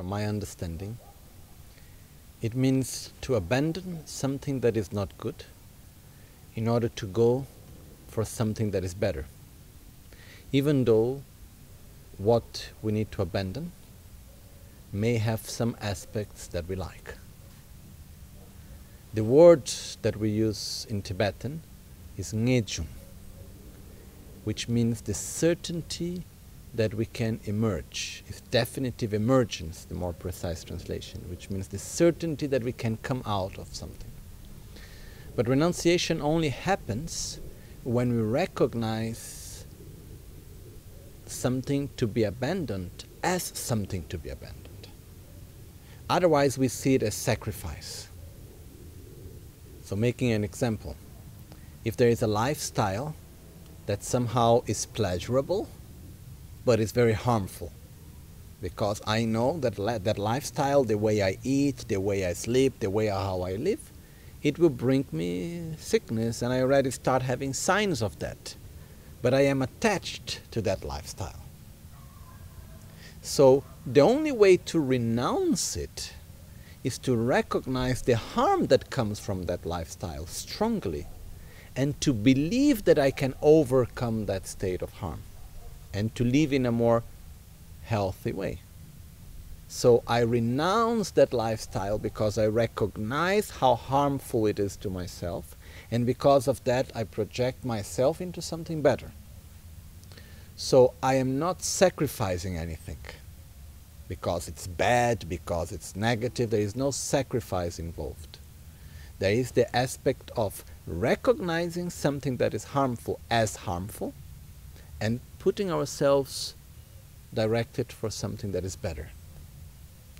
my understanding, it means to abandon something that is not good in order to go for something that is better. Even though what we need to abandon may have some aspects that we like. The word that we use in Tibetan is ngejung, which means the certainty that we can emerge. It's definitive emergence, the more precise translation, which means the certainty that we can come out of something. But renunciation only happens when we recognize something to be abandoned as something to be abandoned. Otherwise, we see it as sacrifice. So, making an example, if there is a lifestyle that somehow is pleasurable, but it's very harmful, because I know that that lifestyle, the way I eat, the way I sleep, the way how I live, it will bring me sickness, and I already start having signs of that. But I am attached to that lifestyle. So the only way to renounce it is to recognize the harm that comes from that lifestyle strongly and to believe that I can overcome that state of harm and to live in a more healthy way. So I renounce that lifestyle because I recognize how harmful it is to myself, and because of that, I project myself into something better. So I am not sacrificing anything because it's bad, because it's negative. There is no sacrifice involved. There is the aspect of recognizing something that is harmful as harmful and putting ourselves directed for something that is better.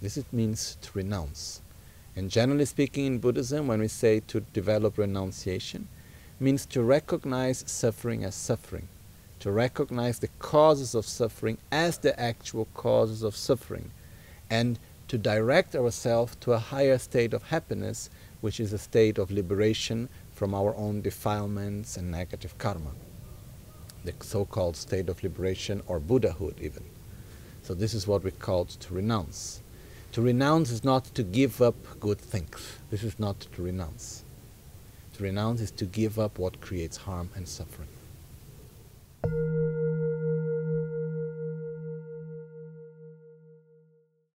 This it means to renounce. And generally speaking in Buddhism, when we say to develop renunciation, means to recognize suffering as suffering, to recognize the causes of suffering as the actual causes of suffering, and to direct ourselves to a higher state of happiness, which is a state of liberation from our own defilements and negative karma. The so called state of liberation or Buddhahood, even. So, this is what we call to renounce. To renounce is not to give up good things. This is not to renounce. To renounce is to give up what creates harm and suffering.